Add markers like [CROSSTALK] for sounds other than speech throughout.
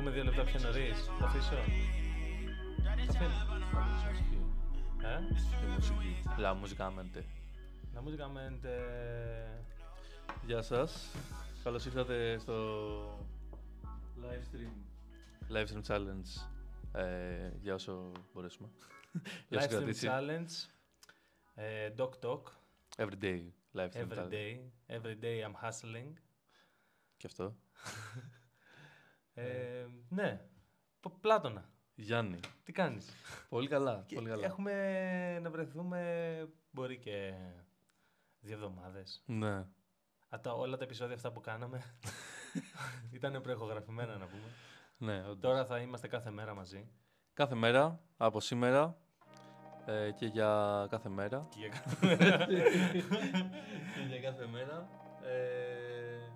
πούμε δύο λεπτά πιο νωρί. Θα αφήσω. Ε? Τη μουσική. La musicamente. La musicamente. Γεια σας. Καλώς ήρθατε στο live stream. Live stream challenge. Ε, για όσο μπορέσουμε. Για όσο Live stream κρατήσει. challenge. Ε, Doc Talk. Every day live stream Every challenge. day. Every day I'm hustling. Και αυτό. Ε, ναι. Π- Πλάτωνα. Γιάννη. Τι κάνεις; Πολύ καλά. Και πολύ καλά. Έχουμε να βρεθούμε μπορεί και δύο εβδομάδες. Ναι. Από τα, όλα τα επεισόδια αυτά που κάναμε [LAUGHS] ήταν προεχογραφημένα να πούμε. Ναι, όντως. Τώρα θα είμαστε κάθε μέρα μαζί. Κάθε μέρα, από σήμερα ε, και για κάθε μέρα. Και για κάθε [LAUGHS] και για κάθε μέρα. Ε,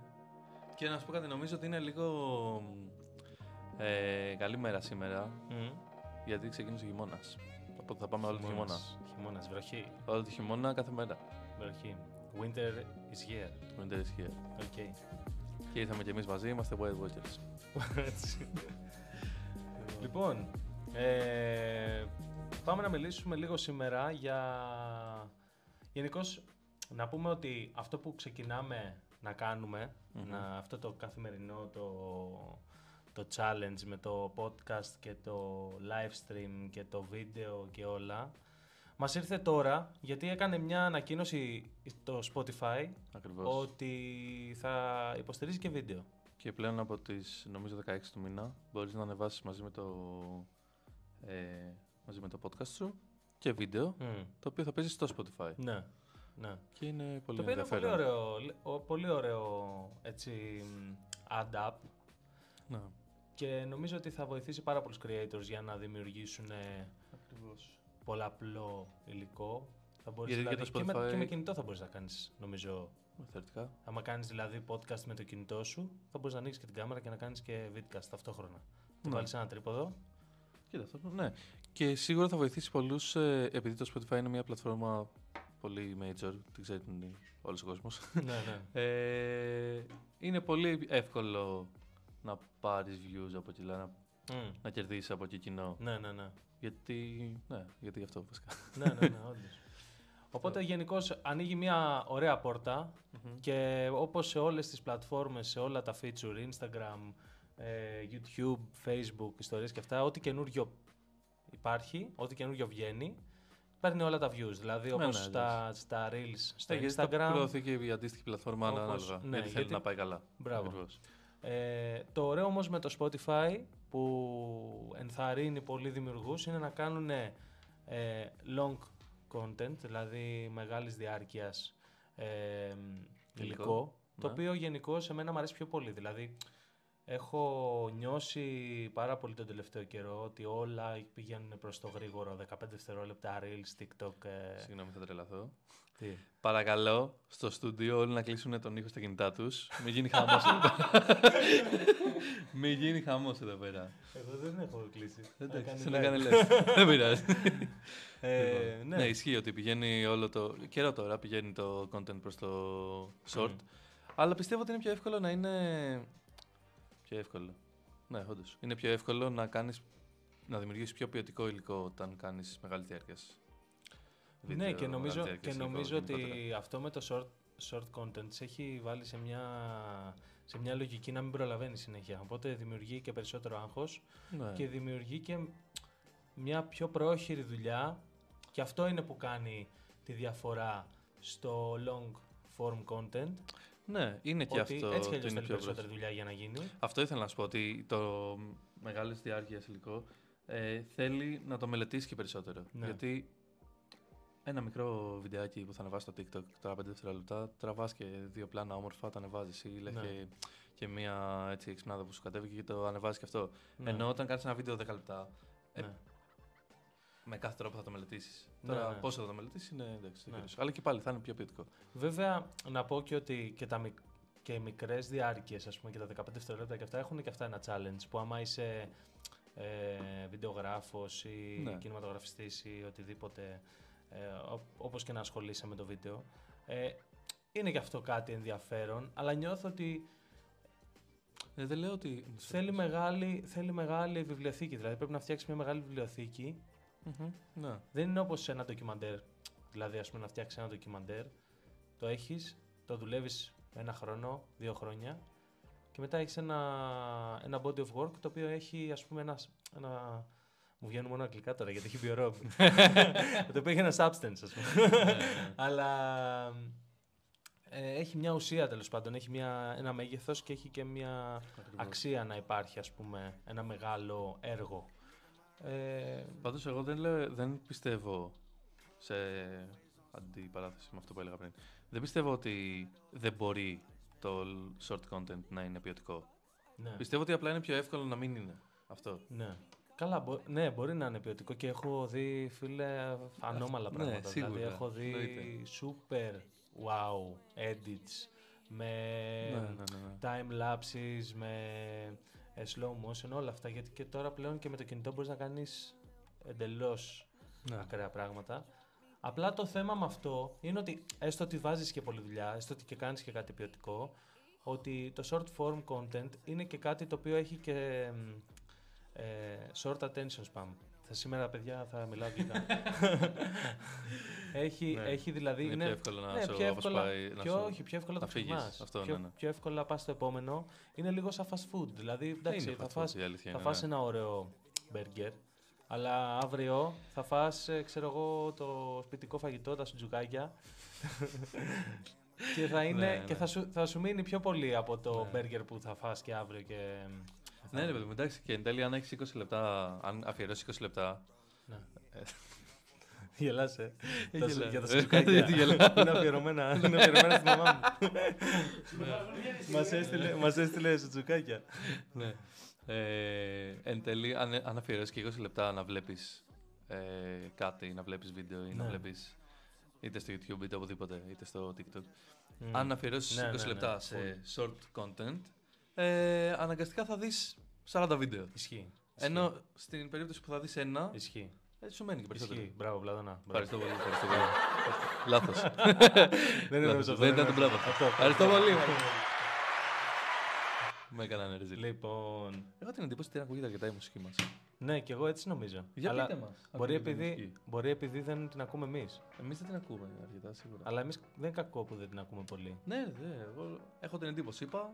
και να σου πω κάτι, νομίζω ότι είναι λίγο ε, καλή μέρα σήμερα, Μμ. γιατί ξεκίνησε ο χειμώνας. Οπότε θα πάμε όλο το χειμώνα. Χειμώνας, βροχή. Όλο το χειμώνα κάθε μέρα. Βροχή. Winter is here. Το winter is here. OK. Και ήρθαμε κι εμείς μαζί, είμαστε White Walkers. [LAUGHS] Έτσι. λοιπόν, ε, πάμε να μιλήσουμε λίγο σήμερα για... Γενικώς να πούμε ότι αυτό που ξεκινάμε να κανουμε να, αυτό το καθημερινό, το, το challenge με το podcast και το live stream και το βίντεο και όλα, μας ήρθε τώρα γιατί έκανε μια ανακοίνωση το Spotify Ακριβώς. ότι θα υποστηρίζει και βίντεο. Και πλέον από τις νομίζω 16 του μήνα μπορείς να ανεβάσεις μαζί με το, ε, μαζί με το podcast σου και βίντεο, Μμ. το οποίο θα παίζει στο Spotify. Ναι, ναι. Και είναι πολύ Το οποίο είναι πολύ ενδιαφέρον. ωραίο, λ- ο- πολύ ωραίο έτσι μ, add-up Ναι. Και νομίζω ότι θα βοηθήσει πάρα πολλούς creators για να δημιουργήσουν ε, Ακριβώς. πολλαπλό υλικό. Θα μπορείς, Γιατί και δηλαδή, το και, με, Spotify- και με κινητό θα μπορείς να κάνεις νομίζω. Θεωρητικά. Άμα κάνεις δηλαδή podcast με το κινητό σου, θα μπορείς να ανοίξεις και την κάμερα και να κάνεις και vidcast ταυτόχρονα. Θα Ναι. βάλεις ένα τρίποδο. Κοίτα, αυτό, ναι. Και σίγουρα θα βοηθήσει πολλούς, επειδή το Spotify είναι μια πλατφόρμα πολύ major, την ξέρει όλος ο κόσμος. ναι, ναι. ε, είναι πολύ εύκολο να πάρεις views από εκεί, δηλαδή να, Μμ. να κερδίσεις από εκεί κοινό. ναι, ναι, ναι. Γιατί, ναι, γιατί γι' αυτό βασικά. ναι, ναι, ναι, [LAUGHS] όντως. Οπότε γενικώς ανοίγει μια ωραία πόρτα και όπως σε όλες τις πλατφόρμες, σε όλα τα feature, Instagram, ε, YouTube, Facebook, ιστορίες και αυτά, ό,τι καινούριο υπάρχει, ό,τι καινούριο βγαίνει, παίρνει όλα τα views. Δηλαδή Ναι, όπως ναι, στα, στα Reels, στο Ναι, γιατί θα Instagram. προωθεί και η αντίστοιχη πλατφόρμα Όπως- ανάλογα. ναι, γιατί θέλει γιατί- να πάει καλά. Μπράβο. Ακριβώς. Ε, το ωραίο όμως με το Spotify που ενθαρρύνει πολλοί δημιουργούς είναι να κάνουν ε, long content, δηλαδή μεγάλης διάρκειας ε, υλικό, Υλικό, το ναι. οποίο γενικώς σε μένα μου αρέσει πιο πολύ. Δηλαδή έχω νιώσει πάρα πολύ τον τελευταίο καιρό ότι όλα πηγαίνουν προς το γρήγορο, 15 δευτερόλεπτα Reels, TikTok. ε, Συγγνώμη, θα τρελαθώ. τι; Παρακαλώ στο στούντιο όλοι να κλείσουν τον ήχο στα κινητά τους. Μην γίνει [LAUGHS] χαμός. Μην γίνει χαμός εδώ πέρα. Εγώ δεν έχω κλείσει. Εντάξει, Έκανε σε να live. κάνεις λεφτά. Δεν πειράζει. Ε, Λοιπόν, ναι. Ναι, ισχύει ότι πηγαίνει όλο το. καιρό τώρα πηγαίνει το content προς το short. Αλλά πιστεύω ότι είναι πιο εύκολο να είναι. Πιο εύκολο. Ναι, όντως. Είναι πιο εύκολο να κάνεις να δημιουργήσεις πιο ποιοτικό υλικό όταν κάνεις μεγάλη διάρκειας. Ναι, και νομίζω, και νομίζω ότι γενικότερα. αυτό με το short, short content σε έχει βάλει σε μια, σε μια λογική να μην προλαβαίνει συνέχεια. Οπότε δημιουργεί και περισσότερο άγχος Ναι. και δημιουργεί και μια πιο πρόχειρη δουλειά και αυτό είναι που κάνει τη διαφορά στο long form content. Ναι, είναι και ότι αυτό. έτσι κι το αλλιώς είναι θέλει πιο περισσότερη πρόσφατο. δουλειά για να γίνει. Αυτό ήθελα να σου πω ότι το μεγάλη διάρκεια υλικό ε, θέλει να το μελετήσει και περισσότερο. Ναι. Γιατί ένα μικρό βιντεάκι που θα ανεβάσει στο TikTok τώρα 5 δευτερόλεπτα, τραβάς και δύο πλάνα όμορφα, το ανεβάζεις ή λες Ναι. και, και μία έτσι εξυπνάδα που σου κατέβηκε και το ανεβάζεις και αυτό. Ναι. Ενώ όταν κάνεις ένα βίντεο 10 λεπτά, ε, Ναι. Με κάθε τρόπο θα το μελετήσεις. Ναι, Τώρα ναι. πόσο θα το μελετήσεις; Είναι εντάξει. Ναι. Ναι. Αλλά και πάλι θα είναι πιο ποιοτικό. Βέβαια, να πω και ότι και, τα, μικ- και οι μικρές διάρκειες, ας πούμε, και τα 15 δευτερόλεπτα και αυτά έχουν και αυτά ένα challenge που άμα είσαι ε, βιντεογράφος ή Ναι. κινηματογραφιστής ή οτιδήποτε, ε, ό- όπως και να ασχολείσαι με το βίντεο, ε, είναι και αυτό κάτι ενδιαφέρον, αλλά νιώθω ότι Ε, δεν λέω ότι. θέλει μεγάλη, θέλει μεγάλη βιβλιοθήκη. Δηλαδή πρέπει να φτιάξεις μια μεγάλη βιβλιοθήκη. Μμμ, Ναι. Δεν είναι όπως ένα ντοκιμαντέρ. Δηλαδή, ας πούμε, να φτιάξεις ένα ντοκιμαντέρ. Το έχεις, το δουλεύεις ένα χρόνο, δύο χρόνια. Και μετά έχεις ένα, ένα body of work το οποίο έχει, ας πούμε, ένα. ένα μου βγαίνουν μόνο αγγλικά τώρα γιατί έχει πει ο Rob. [LAUGHS] το οποίο έχει ένα substance, ας πούμε. Ναι, ναι. Αλλά ε, έχει μια ουσία τέλος πάντων. Έχει μια, ένα μέγεθος και έχει και μια Ακριβώς. αξία να υπάρχει, ας πούμε, ένα μεγάλο έργο. Ε, Πάντως, εγώ δεν, λέω, δεν πιστεύω σε αντιπαράθεση με αυτό που έλεγα πριν. Δεν πιστεύω ότι δεν μπορεί το short content να είναι ποιοτικό. ναι, Πιστεύω ότι απλά είναι πιο εύκολο να μην είναι αυτό. ναι. Καλά, μπο- ναι, μπορεί να είναι ποιοτικό και έχω δει, φίλε, ανώμαλα Ναι, πράγματα. σίγουρα, δηλαδή, έχω δει εννοείται. super wow edits με Ναι, ναι, ναι, ναι. time lapses, με ε, slow motion, όλα αυτά. Γιατί και τώρα πλέον και με το κινητό μπορείς να κάνεις εντελώς Ναι. ακραία πράγματα. Απλά το θέμα με αυτό είναι ότι έστω ότι βάζεις και πολλή δουλειά, έστω ότι και κάνεις και κάτι ποιοτικό, ότι το short form content είναι και κάτι το οποίο έχει και μ, ε, short attention span. Θα σήμερα, παιδιά, θα μιλάω αγγλικά. [LAUGHS] έχει, Ναι. έχει δηλαδή... Είναι πιο εύκολο να ναι, σου πιο εύκολα, αποσπάει, να πιο, σου- όχι, πιο εύκολα να το φύγεις. ξεχνάς. Αυτό, πιο, ναι, ναι. πιο εύκολα πας στο επόμενο. Είναι λίγο σαν fast food. Δηλαδή, εντάξει, Είναι θα fast φας food, η αλήθεια θα είναι, φας ναι. ένα ωραίο μπέργκερ, αλλά αύριο θα φας, ε, ξέρω εγώ, το σπιτικό φαγητό, τα σουτζουκάκια [LAUGHS] και, θα, είναι, Ναι, ναι. και θα, σου, θα σου μείνει πιο πολύ από το Ναι. μπέργκερ που θα φας και αύριο και... Ναι, ρε παιδί μου, εντάξει, και εν τέλει, αν έχεις 20 λεπτά, αν αφιερώσεις 20 λεπτά. Ναι. Ε. [LAUGHS] Γελάς, ε. Ε, Τα σου- γελάω. για τα Ε, σουτζουκάκια. [LAUGHS] γιατί γελάω. [LAUGHS] είναι αφιερωμένα, είναι αφιερωμένα στη μαμά μου. μας, έστειλε, μας έστειλε σουτζουκάκια. ναι. Ε, εν τέλει, αν, αν αφιερώσεις και 20 λεπτά να βλέπεις ε, κάτι, να βλέπεις βίντεο ή να Ναι. βλέπεις είτε στο YouTube είτε οπουδήποτε, είτε στο TikTok. Μμ. Αν αφιερώσεις Ναι, 20 ναι, ναι, λεπτά full. σε short content, ε, αναγκαστικά θα δεις 40 βίντεο. Ισχύει. Ενώ στην περίπτωση που θα δεις ένα, Ισχύει. ε, σου μένει και περισσότερο. Ισχύει. Μπράβο, Πλάτωνα. Μπράβο. Ευχαριστώ πολύ. Ευχαριστώ πολύ. [LAUGHS] Λάθος. Δεν είναι Λάθος. αυτό. Δεν ήταν το μπράβο. Αυτό. Ευχαριστώ πολύ. Με έκαναν ρεζίλ. Λοιπόν, Έχω την εντύπωση ότι δεν ακούγεται αρκετά η μουσική μας. ναι, και εγώ έτσι νομίζω. Για Αλλά πείτε μας. Μπορεί επειδή, μπορεί επειδή δεν την ακούμε εμείς. Εμείς δεν την ακούμε αρκετά σίγουρα. Αλλά εμείς δεν είναι κακό που δεν την ακούμε πολύ. Ναι, ναι, εγώ έχω την εντύπωση. Είπα,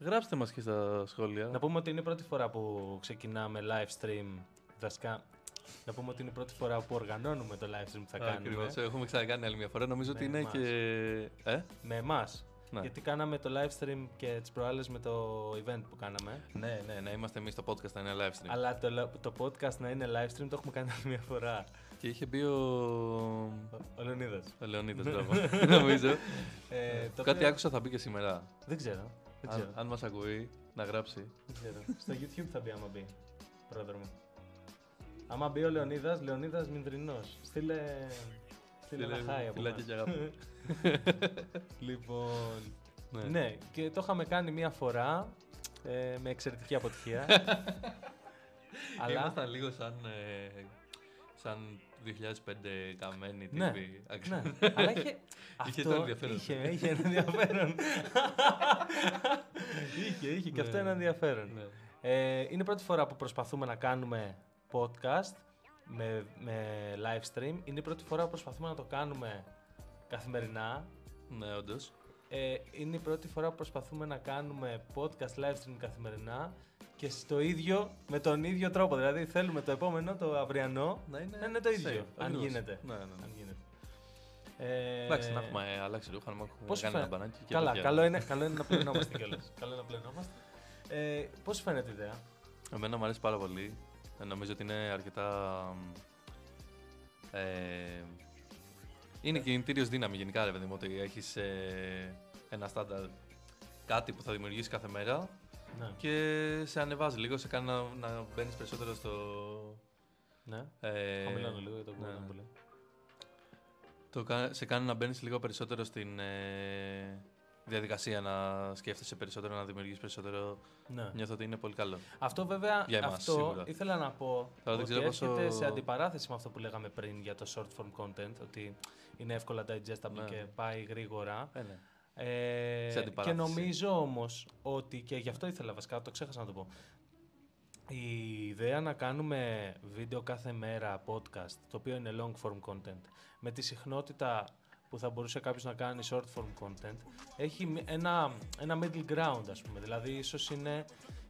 γράψτε μας και στα σχόλια. Να πούμε ότι είναι η πρώτη φορά που ξεκινάμε live stream. Βασικά, να πούμε ότι είναι η πρώτη φορά που οργανώνουμε το live stream που θα κάνουμε. Ακριβώς, Έχουμε ξανακάνει άλλη μια φορά. Νομίζω ότι Με είναι εμάς. και. Ε; Με εμάς. Ναι. Γιατί κάναμε το live stream και τις προάλλες με το event που κάναμε. ναι, ναι, ναι, είμαστε εμείς στο podcast να είναι live stream. Αλλά το, το podcast να είναι live stream το έχουμε κάνει άλλη μια φορά. Και είχε μπει ο. Ο, ο Λεωνίδας. Ο Λεωνίδας, μπράβο. [LAUGHS] Νομίζω. Ε, το Κάτι οποίο- άκουσα θα μπει και σήμερα. Δεν ξέρω. Δεν ξέρω. Αν, αν μας ακούει, να γράψει. Δεν ξέρω. Στο YouTube θα μπει άμα μπει. Πρόδρομο. Άμα μπει ο Λεωνίδας, Λεωνίδας Μινδρινός. Στείλε... Στείλε ένα χάι από Φιλάκια μας. και αγάπη. [LAUGHS] Λοιπόν... Ναι. Ναι, και το είχαμε κάνει μία φορά ε, με εξαιρετική αποτυχία. [LAUGHS] Αλλά... Ήμασταν λίγο σαν. ε, σαν 2005 καμένοι Ναι, τύποι. ναι, [LAUGHS] αλλά είχε... Είχε αυτό το ενδιαφέρον. Είχε, είχε ένα ενδιαφέρον. [LAUGHS] είχε, είχε και αυτό Ναι. ένα ενδιαφέρον. Ναι. Ε, είναι η πρώτη φορά που προσπαθούμε να κάνουμε podcast με, με live stream. Είναι η πρώτη φορά που προσπαθούμε να το κάνουμε καθημερινά. Ναι, όντως. Ε, είναι η πρώτη φορά που προσπαθούμε να κάνουμε podcast live stream καθημερινά και στο ίδιο, με τον ίδιο τρόπο. Δηλαδή θέλουμε το επόμενο, το αυριανό, Να είναι, να είναι το ίδιο, safe, αν ακριβώς. γίνεται. Ναι, ναι, Αν ναι. γίνεται. Ε, Εντάξει, να έχουμε αλλάξει ρούχα, να έχουμε πώς κάνει φαι- ένα μπανάκι. και Καλά, τέτοια. καλό είναι, καλό είναι να πλενόμαστε κιόλας. [LAUGHS] καλό είναι να πλενόμαστε. Ε, Πώς φαίνεται η ιδέα, Εμένα μου αρέσει πάρα πολύ. Ε, νομίζω ότι είναι αρκετά. Ε, είναι κινητήριο δύναμη γενικά, ρε παιδί μου, ότι έχεις ένα στάνταρ κάτι που θα δημιουργήσεις κάθε μέρα Ναι. και σε ανεβάζει λίγο, σε κάνει να, να μπαίνεις περισσότερο στο. ναι. Ε, Χαμηλώνω λίγο για το ναι, κουμπί ναι. που λέει. Το, κα- σε κάνει να μπαίνεις λίγο περισσότερο στην ε, διαδικασία, να σκέφτεσαι περισσότερο, να δημιουργήσει περισσότερο. Ναι. Νιώθω ότι είναι πολύ καλό. Αυτό βέβαια, Για εμάς, αυτό σίγουρα. ήθελα να πω δεν ότι ξέρω πόσο- έρχεται σε αντιπαράθεση με αυτό που λέγαμε πριν για το short form content, ότι είναι εύκολα digestible Ναι. και πάει γρήγορα. Ε, ναι. Ε, Σε και αντιπαράθεση. νομίζω όμως ότι, και γι' αυτό ήθελα βασικά, το ξέχασα να το πω, η ιδέα να κάνουμε βίντεο κάθε μέρα podcast, το οποίο είναι long form content, με τη συχνότητα που θα μπορούσε κάποιος να κάνει short form content, έχει μ- ένα, ένα middle ground ας πούμε. Δηλαδή ίσως είναι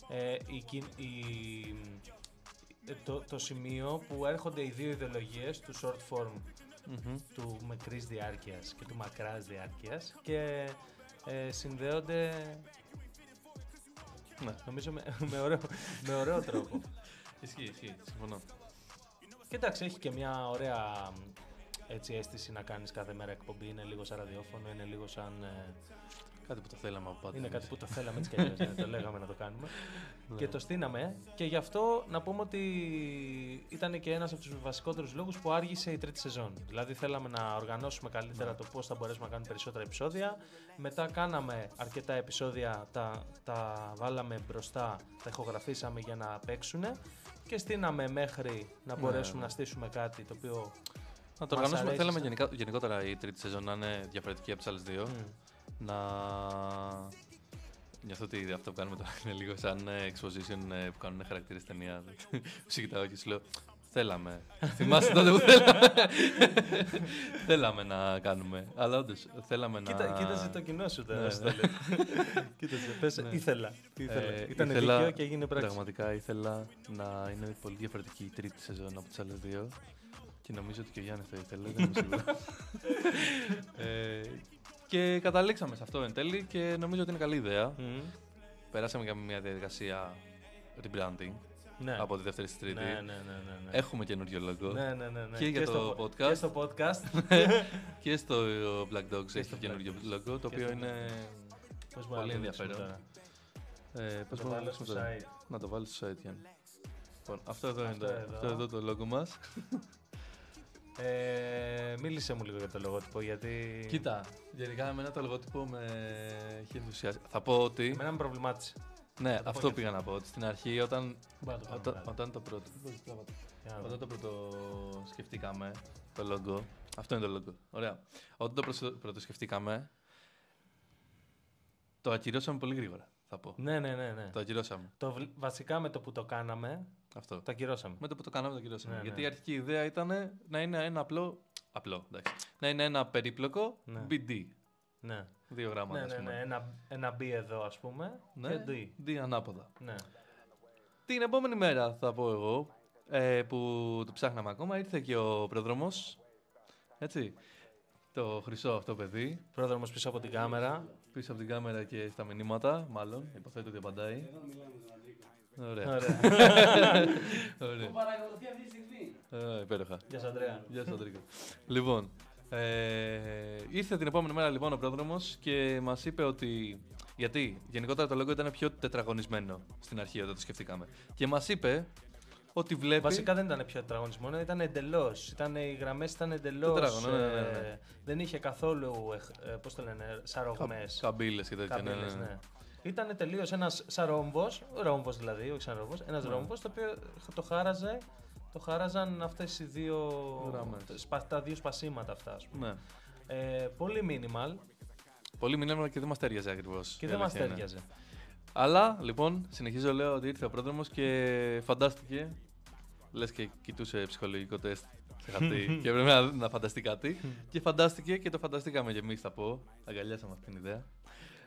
ε, η, κι- η- ε, το, το σημείο που έρχονται οι δύο ιδεολογίες του short form Μμμ. του μικρής διάρκειας και του μακράς διάρκειας και ε, συνδέονται Ναι. νομίζω με, με, ωραίο, με ωραίο τρόπο. Ισχύει, ισχύει. Συμφωνώ. Και εντάξει, έχει και μια ωραία μ, έτσι, αίσθηση να κάνεις κάθε μέρα εκπομπή. Είναι λίγο σαν ραδιόφωνο, είναι λίγο σαν... ε, Κάτι που το θέλαμε από πάντα. είναι κάτι εμείς. που το θέλαμε έτσι κι αλλιώς, ναι, το λέγαμε να το κάνουμε. [LAUGHS] Ναι. Και το στείναμε και γι' αυτό να πούμε ότι ήταν και ένας από τους βασικότερους λόγους που άργησε η τρίτη σεζόν. Δηλαδή θέλαμε να οργανώσουμε καλύτερα το πώς θα μπορέσουμε να κάνουμε περισσότερα επεισόδια. Μετά κάναμε αρκετά επεισόδια, τα, τα βάλαμε μπροστά, τα ηχογραφήσαμε για να παίξουν και στείναμε μέχρι να Ναι. μπορέσουμε να στήσουμε κάτι το οποίο... Να το Μας οργανώσουμε. αρέσει Θέλαμε σαν- γενικά, γενικότερα η τρίτη σεζόν να είναι διαφορετική από τις άλλες δύο. μ, Να. Νιώθω ότι αυτό που κάνουμε τώρα είναι λίγο σαν ε, exposition ε, που κάνουν χαρακτήρες ταινία. [LAUGHS] Σου κοιτάω και σου λέω. Θέλαμε. [LAUGHS] Θυμάσαι τότε που θέλαμε. [LAUGHS] θέλαμε να κάνουμε. Αλλά όντως θέλαμε να. Κοίτα, κοίταζε το κοινό σου τώρα. Ναι, σου ναι. το λέω. Κοίταζε, πες, Ναι. ήθελα. ήθελα. Ε, Ήταν ήθελα- δίκαιο και έγινε πράξη. Πραγματικά ήθελα να είναι πολύ διαφορετική η τρίτη σεζόν από τις άλλες δύο. Και νομίζω ότι και ο Γιάννης το ήθελε, δεν είμαι σίγουρος. Ε, και καταλήξαμε σε αυτό εν τέλει και νομίζω ότι είναι καλή ιδέα. Μμ. Περάσαμε για μια διαδικασία rebranding Ναι. από τη δεύτερη στη τρίτη. Ναι, ναι, ναι, ναι, ναι. Έχουμε καινούριο logo. Ναι, ναι, ναι, ναι. Και για το στο, podcast. Και στο podcast. [LAUGHS] και στο Black Dogs έχει στο καινούριο Black logo, το Και οποίο στο είναι Πώς μπορούμε πολύ να το δείξουμε ενδιαφέρον. τώρα. Ε, Θα πώς το μπορούμε να βάλω στο δείξουμε τώρα. site. Να το βάλεις στο site, Γιάννη. Λοιπόν, αυτό εδώ, Αυτό είναι το, εδώ. αυτό εδώ το logo μας. Ε, μίλησε μου λίγο για το λογότυπο γιατί. Κοίτα, γενικά εμένα το λογότυπο με έχει ενθουσιάσει. Θα πω ότι. Εμένα με προβλημάτισε. Ναι, θα το πω αυτό και πήγα να πω. Ότι στην αρχή, όταν, Μπορώ να το κάνω όταν, μετά. όταν το πρώτο. Για να δω. Όταν το πρώτο σκεφτήκαμε, το logo. Αυτό είναι το logo. Ωραία. Όταν το προσ- πρώτο σκεφτήκαμε, το ακυρώσαμε πολύ γρήγορα. Θα πω. Ναι, ναι, ναι. ναι. Το ακυρώσαμε. Το, βλ- βασικά με το που το κάναμε, Αυτό. το ακυρώσαμε. Με το που το κάναμε, το ακυρώσαμε. Ναι, Γιατί ναι. η αρχική ιδέα ήταν να είναι ένα απλό. Απλό, εντάξει. Να είναι ένα περίπλοκο Ναι. BD. Ναι, Δύο γράμματα. ναι, ας ναι, πούμε. ναι. Ένα, ένα B εδώ, ας πούμε. Ναι, Και D. D ανάποδα. Ναι. Την επόμενη μέρα, θα πω εγώ, ε, που το ψάχναμε ακόμα, ήρθε και ο πρόδρομος. Έτσι. Το χρυσό αυτό παιδί. Πρόδρομος πίσω από την κάμερα. Πίσω από την κάμερα και στα μηνύματα, μάλλον. Υποθέτω ότι απαντάει. Ωραία. Ωραία. [LAUGHS] Ωραία. παρακολουθεί αυτή τη στιγμή. Ε, υπέροχα. Γεια σας, Ανδρέα. Γεια σας, Αντρίκο. λοιπόν, ε, ήρθε την επόμενη μέρα λοιπόν ο πρόδρομος και μας είπε ότι... Γιατί γενικότερα το logo ήταν πιο τετραγωνισμένο στην αρχή όταν το σκεφτήκαμε. Και μας είπε ότι βλέπει... Βασικά δεν ήταν πια τετραγωνισμό, ήταν εντελώς. Οι γραμμές ήταν εντελώς. Τετράγωνο, ναι, ναι, ναι, ναι. δεν είχε καθόλου. Ε, Πώς το λένε, σαρογμές. Καμπύλες και τέτοια. ναι, ναι, ναι. Ναι. Ήταν τελείως ένας σαν ρόμβος, ρόμβο δηλαδή, όχι σαν ρόμβο, ένας Ναι. ρόμβος το οποίο το χάραζε. Το χάραζαν αυτές οι δύο. Γραμμές. σπα- τα δύο σπασίματα αυτά, ας πούμε. Ναι. Ε, πολύ minimal Πολύ μηνύμα και δεν μας τέριαζε ακριβώς. και δεν μας τέριαζε. Αλλά λοιπόν, συνεχίζω λέω ότι ήρθε ο πρόδρομος και φαντάστηκε. Λες και κοιτούσε ψυχολογικό τεστ σε χαρτί [LAUGHS] και έπρεπε να, να φανταστεί κάτι. και φαντάστηκε και το φανταστήκαμε κι εμείς, θα πω. Αγκαλιάσαμε αυτή την ιδέα.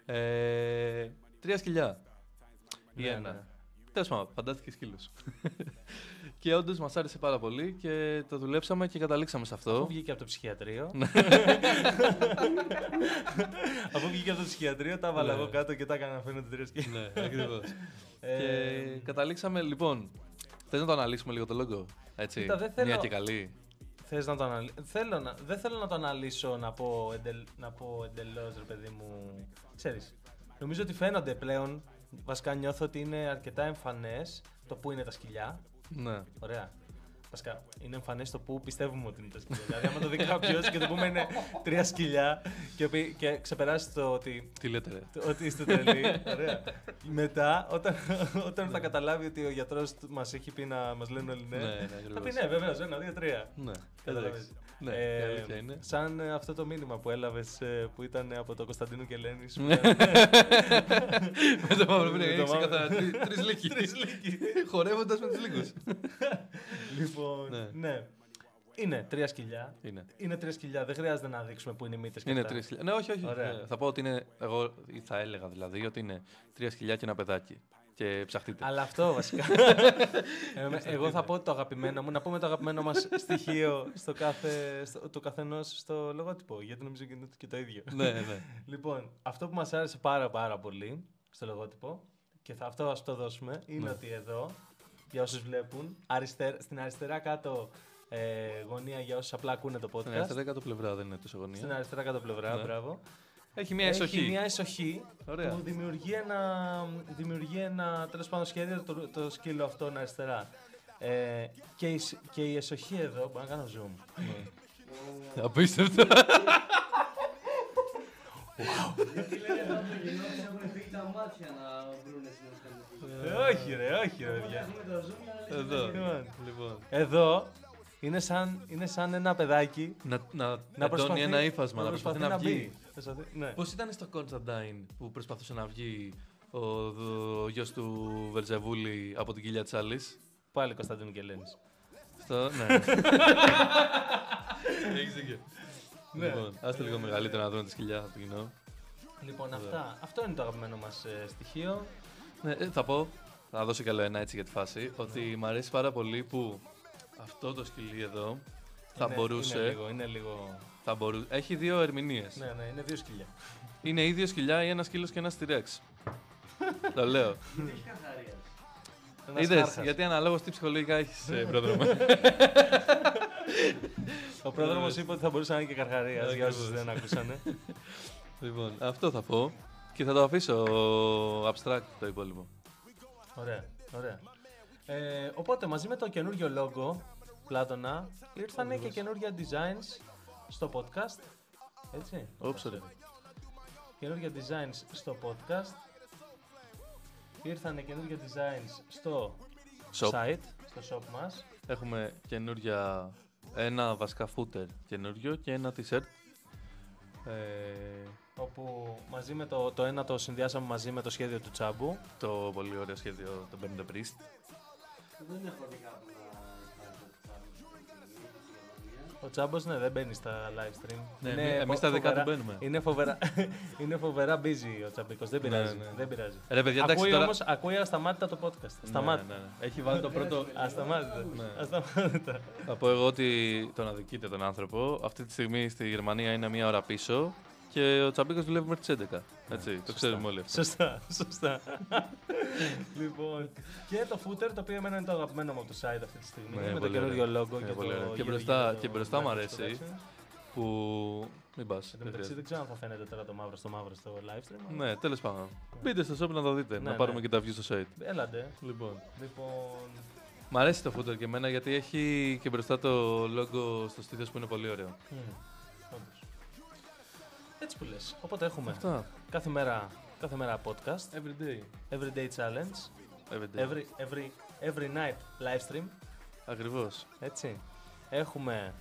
Ε, τρία σκυλιά. Ή Ναι, ένα. ναι. Τέλος πάντων, φαντάστηκες σκύλου. [LAUGHS] και όντως μας άρεσε πάρα πολύ και το δουλέψαμε και καταλήξαμε σε αυτό. Αφού βγήκε από το ψυχιατρίο. Ναι. [LAUGHS] Αφού βγήκε από το ψυχιατρίο, τα έβαλα Ναι. εγώ κάτω και τα έκανα να φαίνονται τρία σκύλια. ναι, ακριβώς. [LAUGHS] Ε, Και καταλήξαμε, λοιπόν. Θες να το αναλύσουμε λίγο το logo, έτσι. Κοίτα, δεν θέλω- Μια και καλή; Θες να το αναλύσω. Θέλω να... Δεν θέλω να το αναλύσω να πω, εντελ... να πω εντελώς, ρε παιδί μου. Ξέρεις, νομίζω ότι φαίνονται πλέον. Βασικά νιώθω ότι είναι αρκετά εμφανές το που είναι τα σκυλιά. Ναι. Ωραία. Βασικά, είναι εμφανές το που πιστεύουμε ότι είναι τα σκυλιά. δηλαδή, άμα το δει κάποιος και το πούμε είναι τρία σκυλιά και, πει- και ξεπεράσει το ότι, Τι λέτε, ρε; το- ότι είστε τρελοί. Ωραία. Μετά, όταν, όταν θα καταλάβει ότι ο γιατρός μας έχει πει να μας λένε όλοι ναι, Ναι, ναι, θα ακριβώς. πει ναι, βεβαίως, ένα, δύο, τρία. Ναι, Καταλαβαίνεις. εντάξει. Ναι, Ε, η αλήθεια είναι. Σαν ε, αυτό το μήνυμα που έλαβες που ήταν από το Κωνσταντίνο και Ελένης. Ναι. Με το μαύρο πριν Με το έχει μαύρο. ξεκαθαρά [LAUGHS] τρεις λύκοι. Χορεύοντας με τους λύκους. [LAUGHS] λοιπόν, Ναι. ναι. Είναι τρία σκυλιά. Είναι. Είναι τρία σκυλιά. Δεν χρειάζεται να δείξουμε που είναι οι μύτες και Είναι αυτά. τρία σκυλιά. Ναι, όχι, όχι. Ωραία. Ναι, Θα πω ότι είναι. Εγώ ή θα έλεγα δηλαδή ότι είναι τρία σκυλιά και ένα παιδάκι. Και ψαχτείτε. Αλλά αυτό βασικά. [LAUGHS] Ε, εγώ θα πω το αγαπημένο μου. Να πούμε το αγαπημένο μας [LAUGHS] στοιχείο στο κάθε, στο, του καθενός στο λογότυπο. Γιατί νομίζω και είναι και το ίδιο. ναι, ναι. [LAUGHS] Λοιπόν, αυτό που μας άρεσε πάρα πάρα πολύ στο λογότυπο και θα αυτό ας το δώσουμε είναι Ναι. ότι εδώ, για όσους βλέπουν, αριστερ, στην αριστερά κάτω ε, γωνία για όσους απλά ακούνε το podcast. Στην αριστερά κάτω πλευρά δεν είναι τόσο Στην γωνία. αριστερά κάτω πλευρά, Ναι. μπράβο. Έχει μια εσοχή. Έχει μια εσοχή Ωραία. που δημιουργεί ένα, δημιουργεί ένα τέλος πάντων σχέδιο το, το σκύλο αυτόν αριστερά. Ε, και, η, σ- και η εσοχή εδώ, μπορώ να κάνω zoom. [LAUGHS] Απίστευτο. Γιατί λένε εδώ το κοινό τους έχουν φύγει τα μάτια να βρούνε στην Ε, όχι ρε, όχι ρε παιδιά. Έχουμε το zoom για να λες Εδώ. Λοιπόν. Λοιπόν. Εδώ είναι σαν, είναι σαν ένα παιδάκι Να, να, να να προσπαθεί ένα ύφασμα, να προσπαθεί να βγει. μπει. Προσπαθεί- Ναι. Πώς ήταν στο Κόνσταντάιν που προσπαθούσε να βγει ο, ο γιος του Βελζεβούλη από την κοιλιά της άλλης; Πάλι Κωνσταντίνου και Ελένης. Στο. Ναι. [LAUGHS] Έχεις δίκιο. Ναι. Λοιπόν, άστε λίγο μεγαλύτερα να δούμε τη σκυλιά από το κοινό. Λοιπόν, αυτά, αυτό είναι το αγαπημένο μας ε, στοιχείο. Ναι, ε, θα πω, θα δώσω κι άλλο ένα έτσι για τη φάση, ότι μου αρέσει πάρα πολύ που αυτό το σκυλί εδώ θα είναι, μπορούσε. Είναι λίγο, είναι λίγο... Θα μπορού... Έχει δύο ερμηνείες. Ναι, ναι, είναι δύο σκυλιά. Είναι ίδιο σκυλιά ή ένας σκύλος και ένας τυρέξ. [LAUGHS] το λέω. Γιατί έχει καθαρία. Ένας Είδες, χάρχας. γιατί αναλόγως τι ψυχολογικά έχεις, [LAUGHS] πρόδρομο. [LAUGHS] Ο πρόδρομος είπε ότι θα μπορούσε να είναι και καρχαρίας, για όσους Ακριβώς. δεν ακούσανε. λοιπόν, αυτό θα πω. Και θα το αφήσω abstract το υπόλοιπο. ωραία, ωραία. Ε, οπότε, μαζί με το καινούριο logo, Πλάτωνα, ήρθανε και καινούργια designs στο podcast. Έτσι. Όψε. καινούργια designs στο podcast. Ήρθανε καινούργια designs στο Shop. site, στο shop μας. Έχουμε καινούργια. Ένα βασικά footer καινούριο και ένα t-shirt. Ε, Όπου μαζί με το, το ένα το συνδυάσαμε μαζί με το σχέδιο του Τσάμπου. το πολύ ωραίο σχέδιο το Ben the Priest. Δεν έχω δει κάπου Ο Τσάμπος ναι, δεν μπαίνει στα live stream. Ναι, Είναι εμεί- εμείς φο- τα δικά του φοβερά- μπαίνουμε. Είναι φοβερά, [LAUGHS] είναι φοβερά busy ο Τσαμπίκος, δεν Ναι, πειράζει. ναι, ναι. Δεν πειράζει. Ρε παιδιά, εντάξει ακούει τώρα. όμως, ακούει ασταμάτητα το podcast. Ασταμάτητα. Ναι, ναι, ναι. Έχει βάλει το πρώτο. [LAUGHS] Ασταμάτητα. Ναι. Ασταμάτητα. Θα πω εγώ ότι τον αδικείτε τον άνθρωπο. Αυτή τη στιγμή στη Γερμανία είναι μία ώρα πίσω και ο Τσαμπίκος δουλεύει μέχρι τις 11. Έτσι, το Σωστά. ξέρουμε όλοι αυτό. Σωστά, σωστά. λοιπόν, και το footer, το οποίο εμένα είναι το αγαπημένο μου από το site αυτή τη στιγμή. Ναι, με το πολύ καινούριο ωραίο. logo Ναι, και, πολύ το ωραίο. Και γύρω μπροστά- γύρω το και μπροστά μου Microsoft αρέσει. Productions. Που. Μην πας. Εν τω μεταξύ δεν ξέρω αν θα φαίνεται τώρα το μαύρο στο μαύρο στο live stream. Ναι, τέλος πάντων. Μπείτε στο shop να το δείτε. Ναι, να πάρουμε ναι. και τα views στο site. Έλαντε. Λοιπόν. Λοιπόν, Μ' αρέσει το footer και εμένα γιατί έχει και μπροστά το logo στο στήθο που είναι πολύ ωραίο. Μμ, όντως. Έτσι που λες. Οπότε έχουμε Αυτά. κάθε μέρα, κάθε μέρα podcast, Every day. everyday challenge, Every day. every, every, every night live stream. Ακριβώς. Έτσι. Έχουμε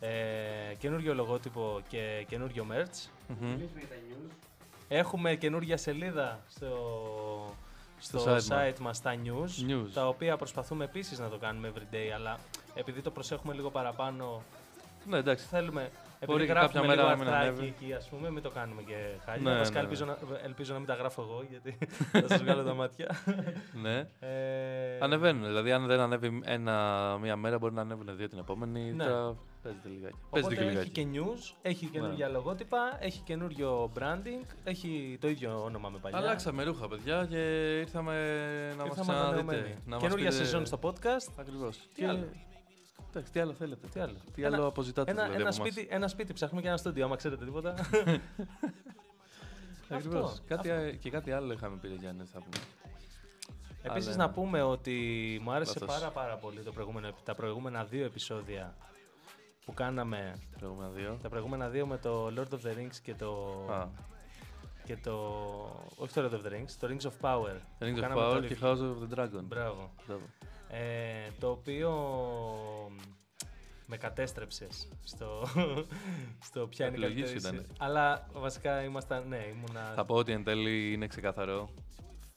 ε, καινούριο λογότυπο και καινούριο merch. Μμμ. Κλείσουμε για τα news. Έχουμε καινούργια σελίδα στο, στο, Στο site, site μας τα news, News. τα οποία προσπαθούμε επίσης να το κάνουμε everyday, αλλά επειδή το προσέχουμε λίγο παραπάνω, Ναι, εντάξει. θέλουμε, Μπορεί επειδή και γράφουμε κάποια λίγο μέρα να μην αρθράκι ανέβει. εκεί, ας πούμε, μην το κάνουμε και χάλια. Ναι, Βασικά ναι, ναι. ελπίζω, να, ελπίζω να μην τα γράφω εγώ, γιατί [LAUGHS] θα σας βγάλω τα μάτια. Ναι. Ε, Ανεβαίνουν. Δηλαδή, αν δεν ανέβει ένα, μία μέρα, μπορεί να ανέβουν δύο την επόμενη. Ναι. Τώρα παίζεται λιγάκι. Παίζεται Οπότε και έχει λιγάκι. και news, έχει καινούργια λογότυπα, έχει καινούριο branding, έχει το ίδιο όνομα με παλιά. Αλλάξαμε ρούχα, παιδιά, και ήρθαμε να μας Ήρθαμε ξαναδείτε. ανανεωμένοι. Να μας Καινούργια πείτε- σεζόν στο podcast. Ακριβώς. Τι Και- άλλο. Εντάξει, τι άλλο θέλετε. Τι άλλο; Τι Ένα- άλλο αποζητάτε Ένα, δηλαδή ένα, από εμάς; σπίτι, ένα σπίτι ψάχνουμε και ένα στούντιο, άμα ξέρετε τίποτα. [LAUGHS] Ακριβώς. Αυτό, Κάτι, αυτό. α- Και κάτι άλλο είχαμε πει, ρε Γιάννη, θα πούμε. Επίσης Αλλά- να πούμε ότι μου άρεσε Λάθος. πάρα πάρα πολύ το προηγούμενο, τα προηγούμενα δύο επεισόδια που κάναμε. Προηγούμενα δύο. Τα προηγούμενα δύο με το Lord of the Rings και το... Α, Και το... Όχι το Lord of the Rings, το Rings of Power. Rings που of κάναμε Power το και review. House of the Dragon. Μπράβο. Μπράβο. Ε, το οποίο με κατέστρεψες στο, [LAUGHS] στο ποια είναι η Επιλογής σου καλύτερη ήταν. σειρά. Αλλά βασικά ήμασταν, ναι, ήμουνα... Θα πω ότι εν τέλει είναι ξεκαθαρό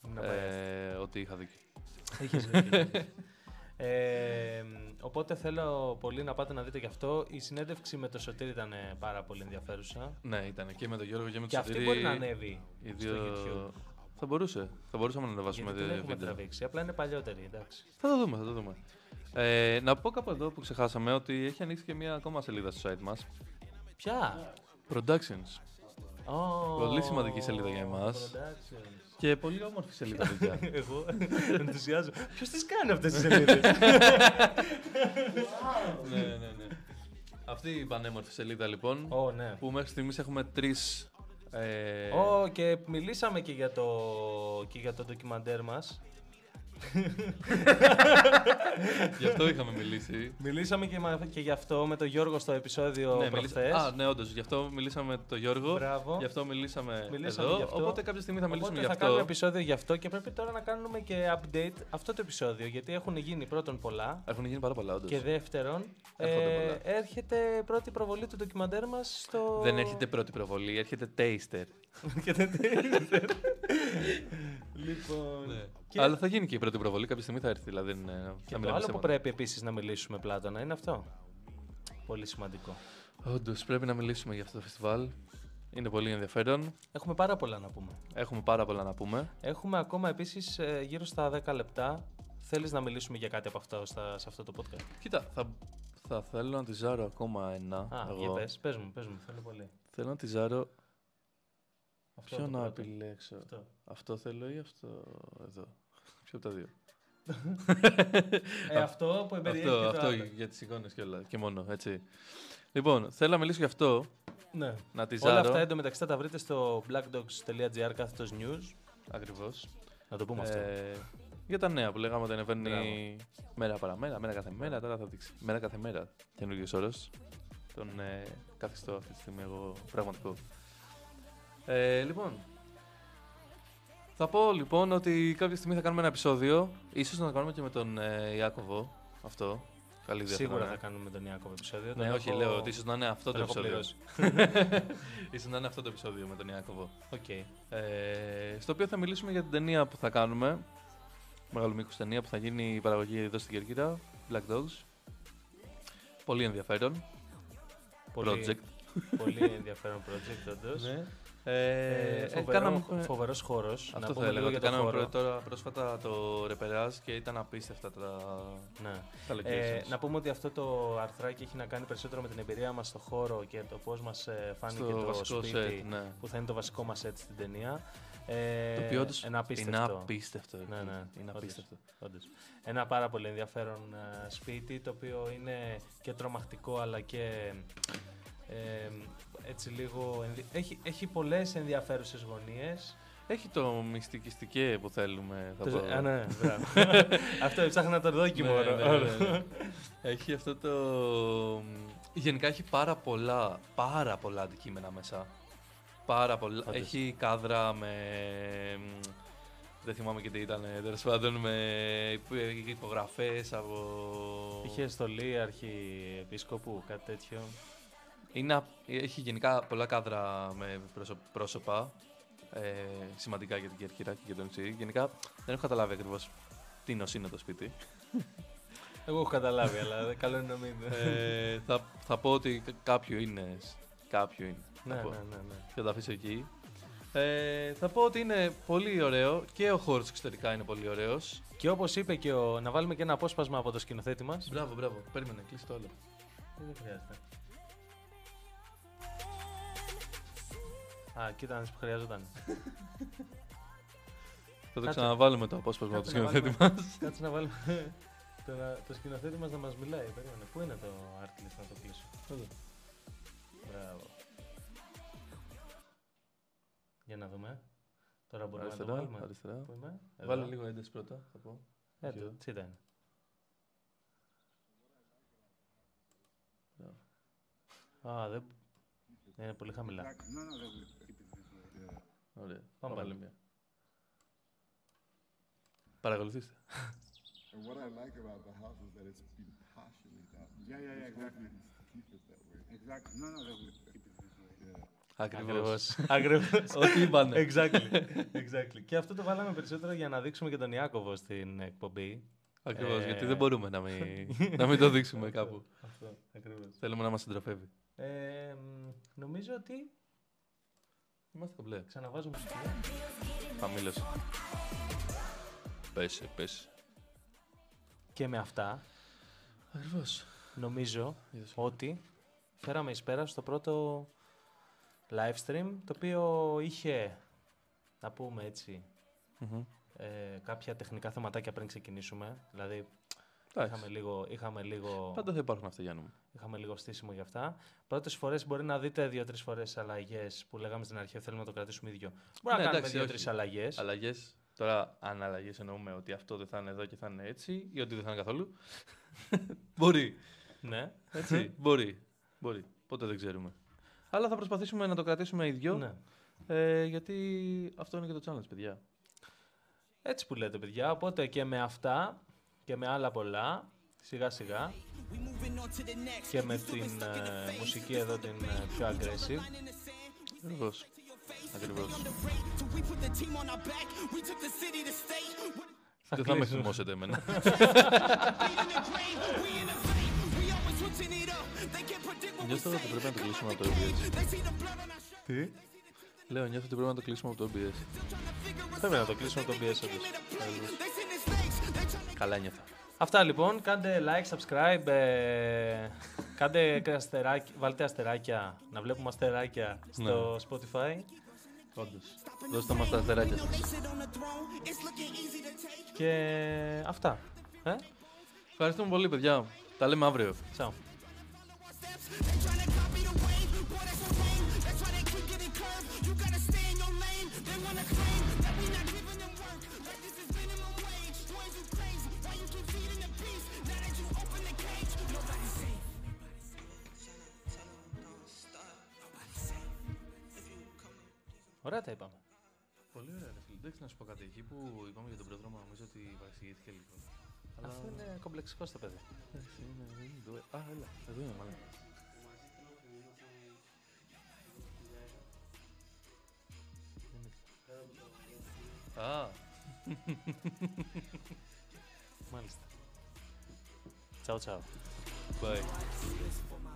ήμουνα biased. ε, ότι είχα δίκιο. Είχες δίκιο, είχες δίκιο. Ε, οπότε θέλω πολύ να πάτε να δείτε και αυτό. Η συνέντευξη με το Σωτήρι ήταν ε, πάρα πολύ ενδιαφέρουσα. Ναι, ήταν και με τον Γιώργο και με τον Και αυτή Σωτήρη, μπορεί να ανέβει οι στο δύο... YouTube. Θα μπορούσε. Θα μπορούσαμε να ανεβάσουμε Γιατί την δύο έχουμε βίντεο. τραβήξει. Απλά είναι παλιότερη, εντάξει. Θα το δούμε, θα το δούμε. Ε, να πω κάπου εδώ που ξεχάσαμε ότι έχει ανοίξει και μια ακόμα σελίδα στο site μας. Ποια; Productions. Oh, Πολύ σημαντική σελίδα για εμάς. Productions. Και πολύ όμορφη σελίδα, παιδιά. [LAUGHS] Εγώ ενθουσιάζω. Ποιος τις κάνει αυτές τις σελίδες; ναι, ναι, ναι. Αυτή η πανέμορφη σελίδα λοιπόν, Ω, ναι. που μέχρι στιγμής έχουμε τρεις... Ε, Ω, και μιλήσαμε και για το, και για το ντοκιμαντέρ μας. Γι' αυτό είχαμε μιλήσει. Μιλήσαμε και, μα- και γι' αυτό με τον Γιώργο στο επεισόδιο ναι, προχθές. μιλήσα... Α, ναι, όντως. Γι' αυτό μιλήσαμε με τον Γιώργο. Μπράβο. Γι' αυτό μιλήσαμε, Μιλήσαμε εδώ. γι' αυτό. Οπότε κάποια στιγμή θα μιλήσουμε Οπότε γι' θα αυτό. κάνουμε επεισόδιο γι' αυτό και πρέπει τώρα να κάνουμε και update αυτό το επεισόδιο γιατί έχουν γίνει πρώτον πολλά Έχουν γίνει πάρα πολλά, όντως. και δεύτερον Έρχονται ε, πολλά. έρχεται πρώτη προβολή του ντοκιμαντέρ μας στο... Δεν έρχεται πρώτη προβολή, έρχεται taster. και δεν [LAUGHS] τέλειωσε. λοιπόν... Και, Ναι. Αλλά θα γίνει και η πρώτη προβολή, κάποια στιγμή θα έρθει. Δηλαδή, δεν, ε, και θα το μιλάμε άλλο που ψέματα. πρέπει επίσης να μιλήσουμε Πλάτωνα είναι αυτό. Πολύ σημαντικό. Όντως, πρέπει να μιλήσουμε για αυτό το φεστιβάλ. Είναι πολύ ενδιαφέρον. Έχουμε πάρα πολλά να πούμε. Έχουμε πάρα πολλά να πούμε. Έχουμε ακόμα επίσης ε, γύρω στα 10 λεπτά. Θέλεις να μιλήσουμε για κάτι από αυτό στα, σε αυτό το podcast; Κοίτα, θα, θα θέλω να τη ζάρω ακόμα ένα. Α, εγώ. για πες, πες μου, πες μου, θέλω πολύ. Θέλω να τη ζάρω. Αυτό Ποιο το να πρώτο. επιλέξω. Αυτό. Αυτό θέλω ή αυτό εδώ. Ποιο από τα δύο. [LAUGHS] Ε, αυτό που εμπεριέχει αυτό και το αυτό άλλο. για τις εικόνες και όλα. Και μόνο, έτσι. Λοιπόν, θέλω να μιλήσω γι' αυτό. Ναι. Να τη Όλα ζάρω. αυτά εντωμεταξύ θα τα βρείτε στο blackdogs.gr κάθετος news. Ακριβώς. Να το πούμε αυτό. Ε, για τα νέα που λέγαμε ότι ανεβαίνει μέρα παραμέρα, μέρα κάθε μέρα. Τώρα θα δείξει. Μέρα κάθε μέρα. Καινούριο όρος. Τον ε, καθιστώ αυτή τη στιγμή εγώ πραγματικό. Ε, λοιπόν. Θα πω λοιπόν ότι κάποια στιγμή θα κάνουμε ένα επεισόδιο. ίσως να το κάνουμε και με τον ε, Ιάκωβο. Αυτό. Καλή ιδέα. Σίγουρα είναι. θα κάνουμε με τον Ιάκωβο επεισόδιο. Ναι, Τον όχι, έχω- λέω ότι ίσως να είναι αυτό το τον έχω επεισόδιο. πληρώσει. [LAUGHS] ίσως να είναι αυτό το επεισόδιο με τον Ιάκωβο. Οκ. Ε, στο οποίο θα μιλήσουμε για την ταινία που θα κάνουμε. Μεγάλο μήκος ταινία που θα γίνει η παραγωγή εδώ στην Κερκύρα. Black Dogs. Πολύ ενδιαφέρον. Πολύ, Project. πολύ ενδιαφέρον project, όντως. Ε, Ε, ε, φοβερό, κάναμε- φοβερός χώρος. να Αυτό θα πούμε έλεγα. λίγο ότι για το κάναμε χώρο. πρω- τώρα πρόσφατα το ρεπεράζ και ήταν απίστευτα τα, Ναι. τα Ε, locations. να πούμε ότι αυτό το αρθράκι έχει να κάνει περισσότερο με την εμπειρία μας στο χώρο και το πώς μας ε, φάνηκε Στο το βασικό σπίτι set, ναι. που θα είναι το βασικό μας set στην ταινία. Ε, Το οποίο όντως ένα είναι απίστευτο. απίστευτο. Ναι, ναι, Είναι όντως. απίστευτο. Όντως. Ένα πάρα πολύ ενδιαφέρον ε, σπίτι το οποίο είναι και τρομακτικό αλλά και ε, έτσι λίγο ενδι- έχει, έχει πολλές ενδιαφέρουσες γωνίες. Έχει το μυστικιστικέ που θέλουμε. Θα Το- πω. Α, ναι, μπράβο. [LAUGHS] Αυτό έψαχνα το δόκιμο. Ναι, ρε. ναι, ναι, ναι. Έχει αυτό το. Γενικά έχει πάρα πολλά, πάρα πολλά αντικείμενα μέσα. Πάρα πολλά. Όντως. Έχει κάδρα με. μ, Δεν θυμάμαι και τι ήταν. Τέλος πάντων με υπογραφές από. Είχε στολή αρχιεπίσκοπου, κάτι τέτοιο. Είναι, α- έχει γενικά πολλά κάδρα με πρόσω- πρόσωπα. Ε, σημαντικά για την Κέρκυρα και για το νησί. Γενικά δεν έχω καταλάβει ακριβώς τι νος είναι το σπίτι. [LAUGHS] Εγώ έχω καταλάβει, αλλά καλό είναι να μην. ε, θα, θα πω ότι κα- κάποιο είναι. Κάποιο είναι. ναι, θα πω. ναι, ναι, ναι. Και θα τα αφήσω εκεί. Ε, θα πω ότι είναι πολύ ωραίο και ο χώρο εξωτερικά είναι πολύ ωραίος. Και όπως είπε και ο. Να βάλουμε και ένα απόσπασμα από το σκηνοθέτη μας. Μπράβο, μπράβο. Περίμενε, κλείσει το άλλο. Δεν χρειάζεται. Α, κοίτα να δεις που χρειαζόταν. Θα το Κάτσε. ξαναβάλουμε το απόσπασμα του Κάτσε να σκηνοθέτη βάλουμε- μας. Κάτσε να βάλουμε [LAUGHS] το, το σκηνοθέτη μας να μας μιλάει. Περίμενε. Πού είναι το Artlist να το κλείσω. Μπράβο. Για να δούμε. Τώρα μπορούμε να το Αριστερά, βάλουμε. αριστερά. Πού είμαι; Εδώ. Βάλε λίγο ένταση πρώτα, θα πω. Εδώ, Εδώ. τσίτα είναι. Α, δεν... Είναι πολύ χαμηλά. No, no, they will keep it this way. Ωραία. Πάμε Βάλε πάλι. μία. Παρακολουθήστε. And what I like about the house is that it's been partially done. Yeah, yeah, yeah, exactly. To keep it that way. Exactly. No, no, they will keep it this way. Yeah. Ακριβώς. Ακριβώς. [LAUGHS] Ό,τι είπανε. exactly. exactly. Και αυτό το βάλαμε περισσότερο για να δείξουμε και τον Ιάκωβο στην εκπομπή. Ακριβώς, Ε, γιατί δεν μπορούμε να μην, να μην το δείξουμε [LAUGHS] κάπου. Αυτό, ακριβώς. Θέλουμε να μας συντροφεύει. Ε, μ, νομίζω ότι Είμαστε κομπλέ. ξαναβάζουμε μουσική. Χαμήλωσε. Πέσε, πέσε. Και με αυτά Ακριβώς. νομίζω Είδες. ότι φέραμε εις πέρα στο πρώτο live stream το οποίο είχε να πούμε έτσι Μμμ. ε, κάποια τεχνικά θεματάκια πριν ξεκινήσουμε δηλαδή Εντάξει. Είχαμε λίγο, είχαμε, λίγο, Πάντα θα υπάρχουν αυτά, Γιάννη μου. είχαμε λίγο στήσιμο για αυτά πρώτες φορές μπορεί να δείτε δύο-τρεις φορές αλλαγές που λέγαμε στην αρχή θέλουμε να το κρατήσουμε ίδιο μπορεί Ναι, να κάνουμε εντάξει, δύο-τρεις όχι. αλλαγές Αλλαγές. Τώρα, αν αλλαγές εννοούμε ότι αυτό δεν θα είναι εδώ και θα είναι έτσι, ή ότι δεν θα είναι καθόλου. [LAUGHS] Μπορεί. ναι. Έτσι. Μπορεί. Μπορεί. Ποτέ δεν ξέρουμε. Αλλά θα προσπαθήσουμε να το κρατήσουμε ίδιο. ναι. Ε, γιατί αυτό είναι και το challenge, παιδιά. Έτσι που λέτε παιδιά, οπότε και με αυτά και με άλλα πολλά, σιγά σιγά και με την ε, μουσική εδώ την ε, πιο aggressive, Ακριβώς. Ακριβώς. Δεν θα με κλείσουμε. θυμώσετε εμένα. [LAUGHS] Νιώθω ότι πρέπει να το κλείσουμε από το OBS. Τι; Λέω, νιώθω ότι πρέπει να το κλείσουμε από το OBS. Πρέπει να το κλείσουμε το BS όντως. Καλά νιώθω. Αυτά λοιπόν, κάντε like, subscribe, ε, κάντε και αστεράκι, βάλτε αστεράκια, να βλέπουμε αστεράκια στο Spotify Όντως. Δώστε μας τα αστεράκια σας. και αυτά. Ε, Ευχαριστούμε πολύ, παιδιά. Τα λέμε αύριο. τσάου. Ωραία τα είπαμε. Πολύ ωραία, ρε φίλε. Εντάξει, να σου πω κάτι. Εκεί που είπαμε για τον πρόδρομο, νομίζω ότι παρεξηγήθηκε λίγο. Αλλά... Αυτό είναι κομπλεξικό στο παιδί. Εντάξει, είναι, είναι εδώ. Α, έλα. Εδώ είναι, μάλλον. Α, Μάλιστα. Τσάου τσάου. bye.